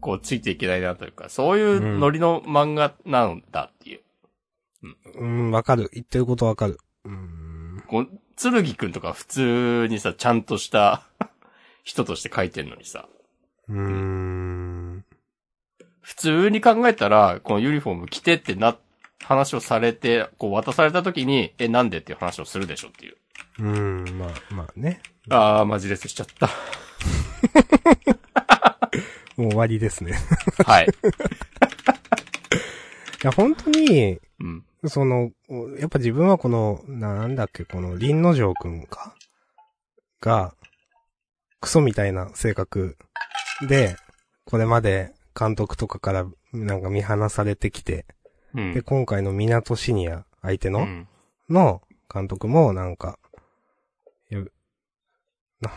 こうついていけないなというか、そういうノリの漫画なんだっていう。うん、わかる。言ってることわかる。うん。こう、つるぎくんとか普通にさ、ちゃんとした 人として書いてんのにさ、うーん。普通に考えたら、このユニフォーム着てってな、話をされて、こう渡された時に、え、なんでっていう話をするでしょっていう。うん、まあ、まあね。あー、マジレスしちゃった。もう終わりですね。はい。いや、本当に、うん。その、やっぱ自分はこの、なんだっけ、この、林之丞くんか？が、クソみたいな性格で、これまで監督とかからなんか見放されてきて、うん。で、今回の港シニア相手の、うん。の監督もなんか、いや、な、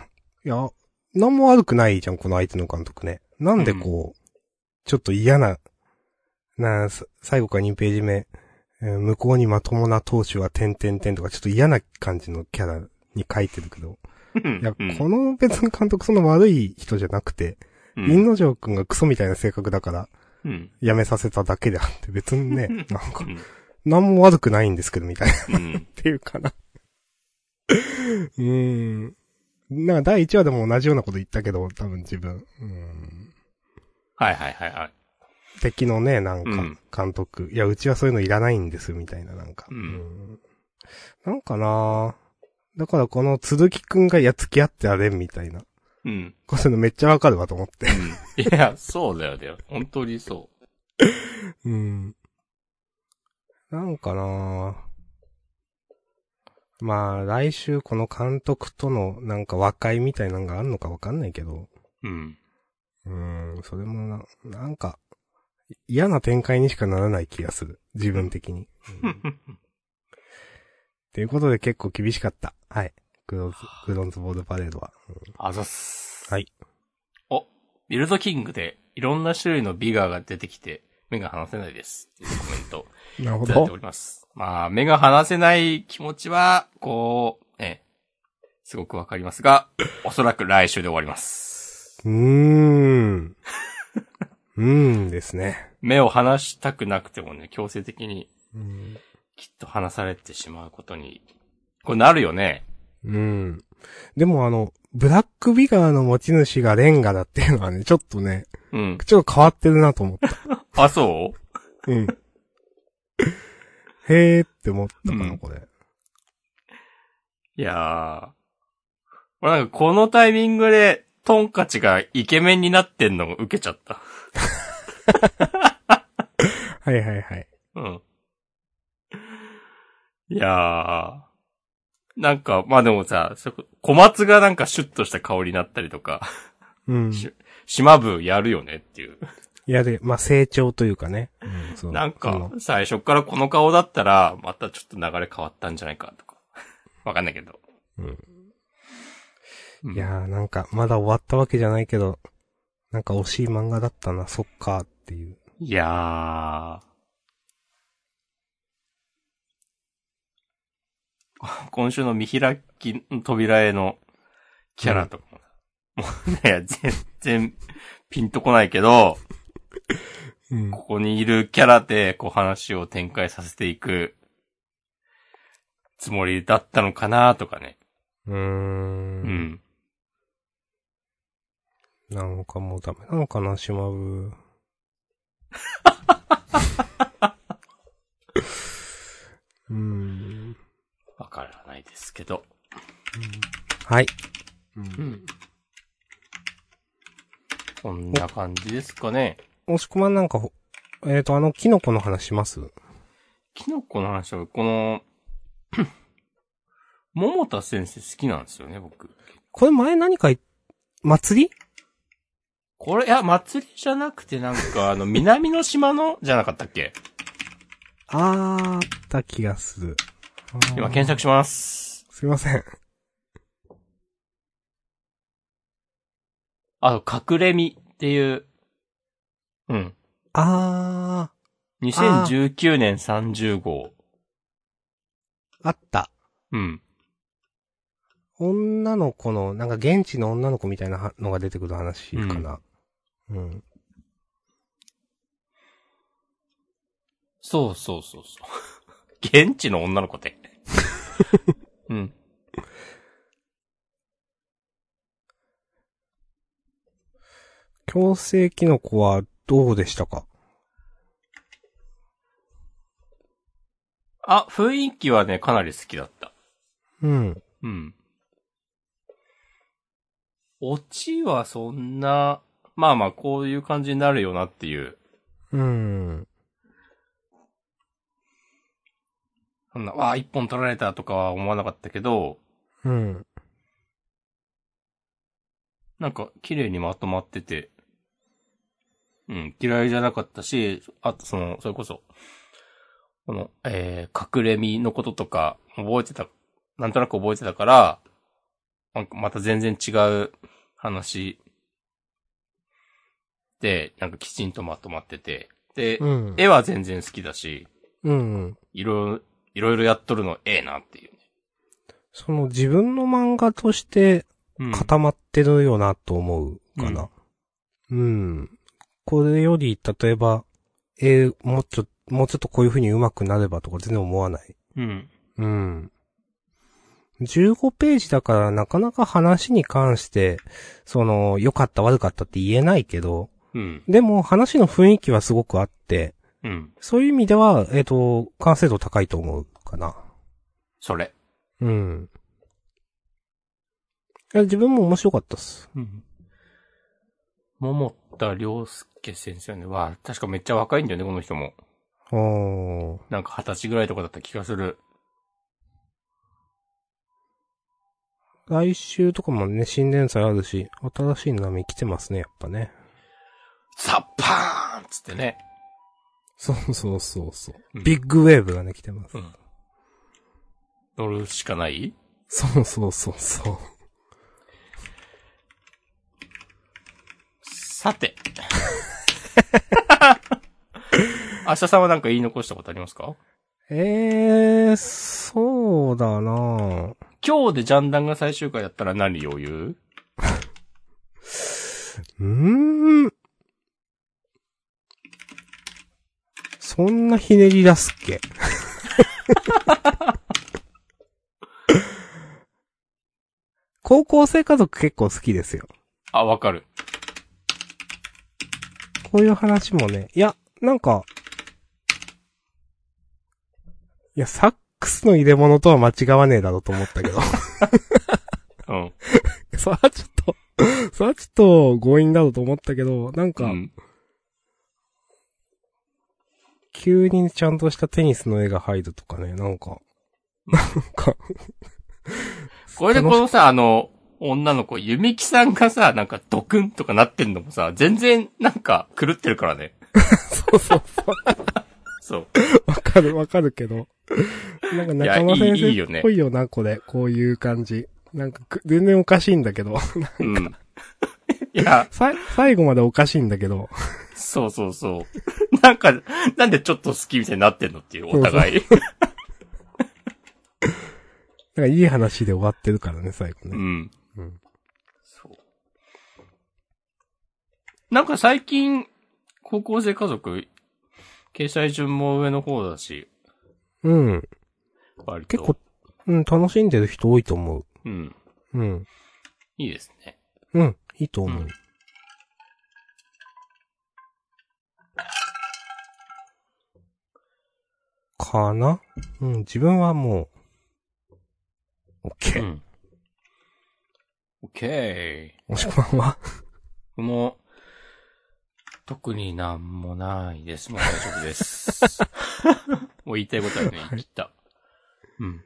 いや、なんも悪くないじゃん、この相手の監督ね。なんでこう、ちょっと嫌な、な、さ最後から2ページ目、えー向こうにまともな投手は点々点とかちょっと嫌な感じのキャラに書いてるけど、いや、うんこの別の監督そんな悪い人じゃなくて、うん林之丞くんがクソみたいな性格だから、うん。辞めさせただけであって、別にね、なんか、うんなんも悪くないんですけど、みたいな。うん。っていうかな。うーん。なんか第1話でも同じようなこと言ったけど、多分自分。うん。はいはいはいはい。敵のね、なんかうん、監督。いや、うちはそういうのいらないんです、みたいな、なんか。うんんなんかなだからこの鈴木くんがいや付き合ってやれんみたいな。うん。こういうのめっちゃわかるわと思って。うん。いや、そうだよね。本当にそうん。なんかなまあ、来週この監督とのなんか和解みたいなのがあるのかわかんないけど。う。うん。うーん、それもな、なんか、嫌な展開にしかならない気がする。自分的に。うん っていうことで結構厳しかった。はい。クローズ、クローンズボールパレードは。うんあざっす。はい。お、ビルドキングでいろんな種類のビガーが出てきて、目が離せないです。コメント なるほどいただいてお。ります。まあ、目が離せない気持ちは、こう、ええ、すごくわかりますが、おそらく来週で終わります。うーん。うーんですね。目を離したくなくてもね、強制的にうん。きっと離されてしまうことに、これなるよね。うん。でもあの、ブラックビガーの持ち主がレンガだっていうのはね、ちょっとね、うん。ちょっと変わってるなと思った。あ、そう？うん。へーって思ったかな、うんこれ。いやー。俺なんかこのタイミングで、トンカチがイケメンになってんのが受けちゃった。はいはいはい。うん。いやー。なんか、まあでもさ、そこ小松がなんかシュッとした香りになったりとか、うん。し島部やるよねっていう。いやで、まあ、成長というかね。うん、なんか最初からこの顔だったら、またちょっと流れ変わったんじゃないかとか。わかんないけど。うんうん。いやーなんか、まだ終わったわけじゃないけど、なんか惜しい漫画だったな、そっかーっていう。いやー。今週の見開きの扉へのキャラとかも、もうね、全然ピンとこないけど、うん。ここにいるキャラでこう話を展開させていくつもりだったのかなとかね。うー。うんん。なんかもうダメなのかな、しま う。ん。わからないですけど。はい。うん。こんな感じですかね。押し込まんなんかほ、えっ、と、あの、キノコの話します？キノコの話は、この、桃田先生好きなんですよね、僕。これ前何かい、祭り？これ、いや、祭りじゃなくてなんか、あの、南の島の、じゃなかったっけ？あーあった気がする。今検索します。すいません。あと、隠れみっていう、うん。あ2019年30号。ー、あった。うん。女の子の、なんか現地の女の子みたいなのが出てくる話かな。うん。そうそうそうそう。現地の女の子って。うん。強制キノコはどうでしたか？あ、雰囲気はね、かなり好きだった。うん。うん。オチはそんな、まあまあこういう感じになるよなっていう。うん。そんな、わあ、一本取られたとかは思わなかったけど、うん。なんか綺麗にまとまってて、うん、嫌いじゃなかったし、あとその、それこそ、この、えー、隠れ身のこととか覚えてた、なんとなく覚えてたから、なんかまた全然違う話で、なんかきちんとまとまってて、で、うん。絵は全然好きだし、うん。いろいろ、いろいろやっとるのええなっていうね。その自分の漫画としてうん。固まってるよなと思うかな。うん。これより、例えば、えーもうちょ、もうちょっとこういう風に上手くなればとか全然思わない。うん。うん。15ページだからなかなか話に関して、その、良かった悪かったって言えないけど、うん。でも話の雰囲気はすごくあって、うん。そういう意味では、えっ、と、完成度高いと思うかな。それ。うん。いや自分も面白かったっす。うん。桃田良介先生ね。わ確かめっちゃ若いんだよね、この人も。おー。なんか二十歳ぐらいとかだった気がする。来週とかもね、新連載あるし、新しい波来てますね、やっぱね。ザッパーンつってね。そうそうそうそう。うんビッグウェーブがね、来てます。うん。乗るしかない？そうそうそうそう。さて。明日さんはなんか言い残したことありますか？えー、そうだな今日でジャンダンが最終回だったら何を言う？うーん。そんなひねり出すっけ？高校生家族結構好きですよ。あ、わかる。こういう話もね、いや、なんか、いや、サックスの入れ物とは間違わねえだろうと思ったけど。うん。それはちょっと、それはちょっと強引だろうと思ったけど、なんか、うん。急にちゃんとしたテニスの絵が入るとかね、なんか、なんか、これでこのさ、あの、女の子、ゆみきさんがさ、なんかドクンとかなってんのもさ、全然なんか狂ってるからね。そうそうそう、そう。わかるわかるけど、なんか中間先いやいいいいよね生っぽいよな、これ、こういう感じ。なんかく、全然おかしいんだけど、うん。いや、さ、最後までおかしいんだけど、そうそうそう。なんか、なんでちょっと好きみたいになってんのっていう、お互い。なんかいい話で終わってるからね、最後ね。うん。うん。そう。なんか最近、高校生家族、掲載順も上の方だし、うん。割と。結構、うん、楽しんでる人多いと思う。うん。うん。いいですね。うん、いいと思う。うんかな？うん、自分はもう、オッケー。うん。オッケー。もしくは、この、特になんもないです。もう大丈夫です。もう言いたいことはね、言った。うん。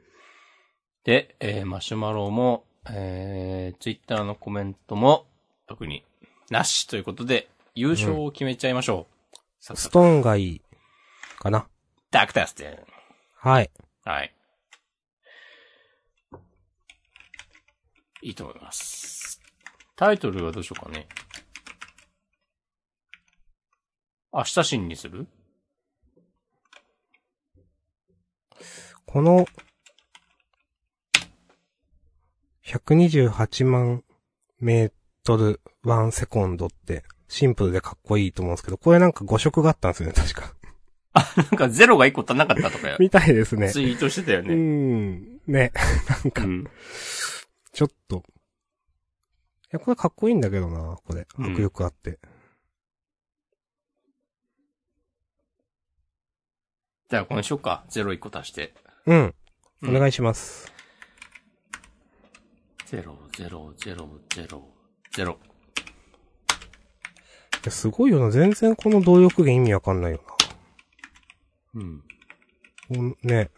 で、えー、マシュマロも、えー、ツイッターのコメントも、特になしということで、優勝を決めちゃいましょう。さっさとストーンがいい。かな。ダークタステン。はい。はい。いいと思います。タイトルはどうしようかね。明日新にする？この、128万メートルワンセコンドって、シンプルでかっこいいと思うんですけど、これなんか5色があったんですよね、確か。なんかゼロが一個足んなかったとかみたいですね。ツイートしてたようね。ん。ね。なんかう、ん。ちょっと。いや、これかっこいいんだけどな、これ。うん迫力あって。じゃあこれにしようか。ゼロ一個足して。うん。おうん願いします。ゼロ、ゼロ、ゼロ、ゼロ、ゼロ。すごいよな。全然この動力源意味わかんないようん。な。ほんね。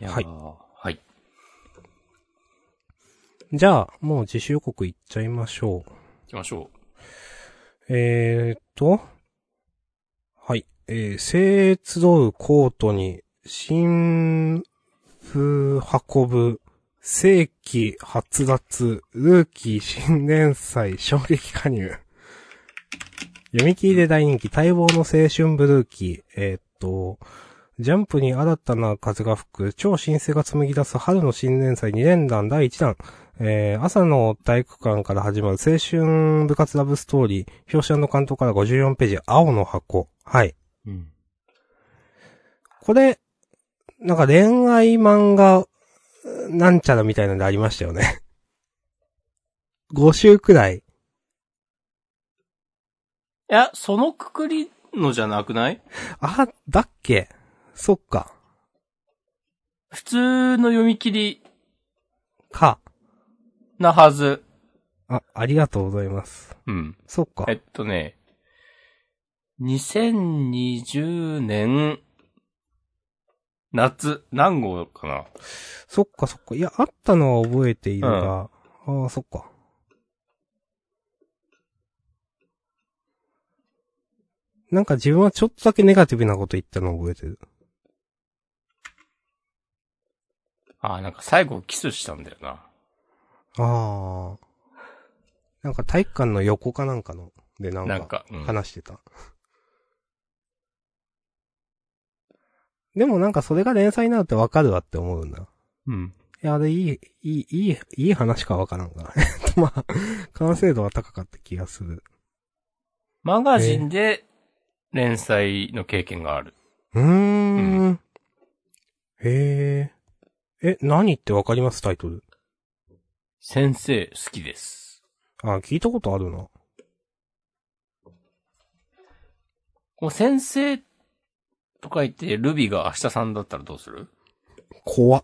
いやーはいはい。じゃあ、もう自主予告いっちゃいましょう。行きましょえーっと。はい。えー、聖集うコートに、新風運ぶ、世紀発脱、ルーキー新連載衝撃加入。読み切りで大人気、待望の青春ブルーキー。えーっと、ジャンプに新たな風が吹く、超新星が紡ぎ出す春の新連載2連弾第1弾。えー、朝の体育館から始まる青春部活ラブストーリー、表紙の関東から54ページ、青の箱。はい。う。うん。これ、なんか恋愛漫画、なんちゃらみたいなんでありましたよね。5週くらい。いや、そのくくりのじゃなくない？あ、だっけ？そっか。普通の読み切りか。なはず。あ、ありがとうございます。うん。そっかえ。っとね、2020年、夏、何号かな？そっかそっか。いや、あったのは覚えているが、ああ、そっか。なんか自分はちょっとだけネガティブなこと言ったのを覚えてる。あ、なんか最後キスしたんだよな。ああ。なんか体育館の横かなんかの、でなんか話してた。でもなんかそれが連載になるってわかるわって思うんだ。うん。いや、あれいい、いい、いい、いい話かわからんが。えっと、まあ、完成度は高かった気がする。マガジンで連載の経験がある。うーん。へえ。え、何ってわかりますタイトル？先生好きです。あ、聞いたことあるな。この先生とか言ってルビが明日さんだったらどうする？怖っ。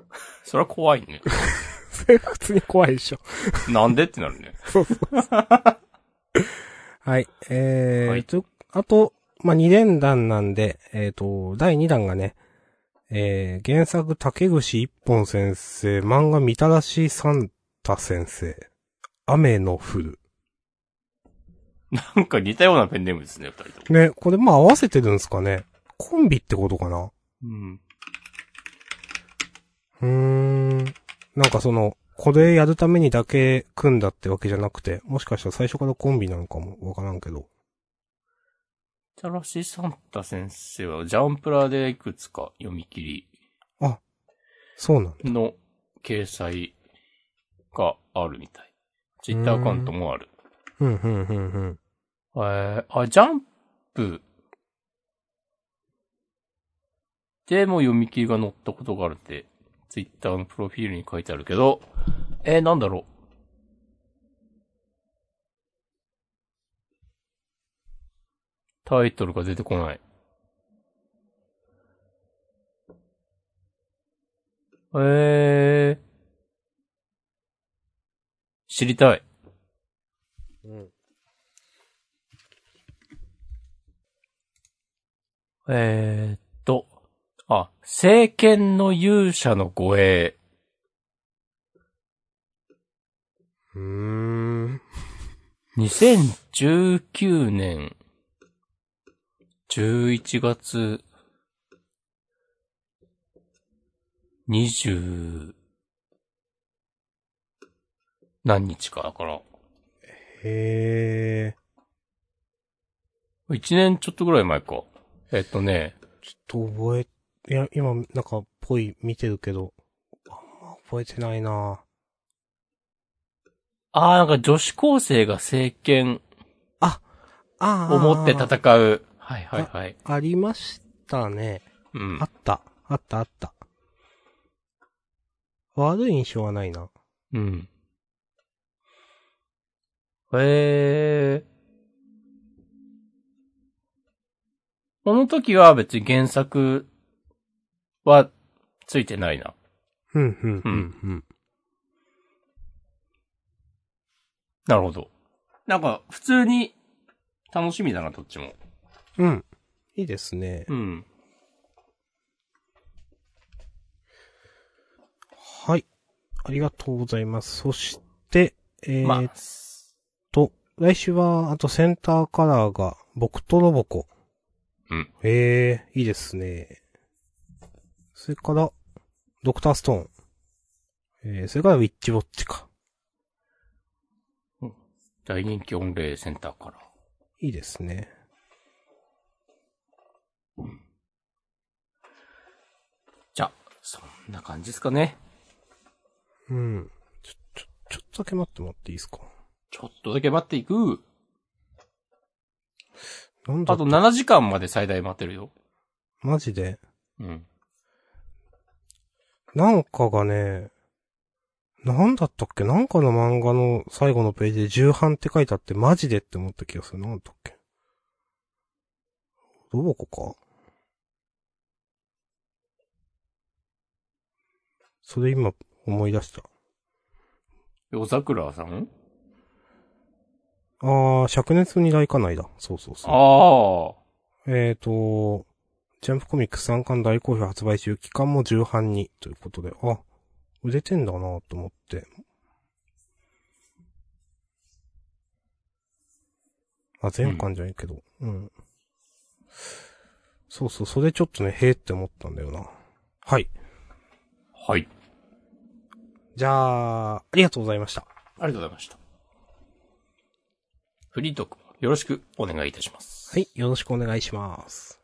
それは怖いね。それ普通に怖いでしょ。なんでってなるね。そうそうそう。はい。えー、はいと、あと、まあ、2連弾なんで、えっ、と、第2弾がね、えー、原作竹串一本先生、漫画みたらしサンタ先生、雨の降る。なんか似たようなペンネームですね、二人とも。ね、これまあ合わせてるんですかね。コンビってことかな？うん。うーん。なんかその、これやるためにだけ組んだってわけじゃなくて、もしかしたら最初からコンビなのかもわからんけど。チャラシサンタ先生はジャンプラでいくつか読み切りそうなんだ。の掲載があるみたい。ツイッターアカウントもある。うん、うん、うん、うん。えー、あ、ジャンプでも読み切りが載ったことがあるって、ツイッターのプロフィールに書いてあるけど、えー、なんだろう？タイトルが出てこない。え知りたい。うん。えーっと、あ、聖剣の勇者の護衛。うーん。2019年11月20何日かだから、へえ。1年ちょっとぐらい前か。えっとね、ちょっと覚え、いや、今、なんか、ぽい見てるけど、あんま覚えてないなあーなんか女子高生が聖剣ああを持って戦う。はいはいはい。ありましたね。うんあ。った。あったあった。悪い印象はないな。うん。へえ。この時は別に原作はついてないな。うん、うん、うん、うん。なるほど。なんか、普通に楽しみだな、どっちも。うん。いいですね。うん。はい。ありがとうございます。そして、えー、まあっ、と、来週は、あとセンターカラーが、僕とロボコ。うん。ええいいですね。それから、ドクターストーン。えー、それからウィッチウォッチか。大人気御礼センターから。いいですね。じゃあ、そんな感じですかね。うん。ちょ、ちょ、ちょっとだけ待ってもらっていいですか？ちょっとだけ待っていく。なんだあと7時間まで最大待ってるよ。マジで？うん。なんかがね、なんだったっけ？なんかの漫画の最後のページで重版って書いてあってマジでって思った気がする。なんだっけ？ロボコか？それ今思い出した。夜桜さん？あー、灼熱二大家内だ。そうそうそう。ああ。えーと、ジャンプコミックス3巻大好評発売中、期間も重版に、ということで、あ、売れてんだなと思って。あ、全巻じゃないけど、うん。そうそう、それちょっとね、へーって思ったんだよな。はい。はい。じゃあ、ありがとうございました。ありがとうございました。フリートーク、よろしくお願いいたします。はい、よろしくお願いします。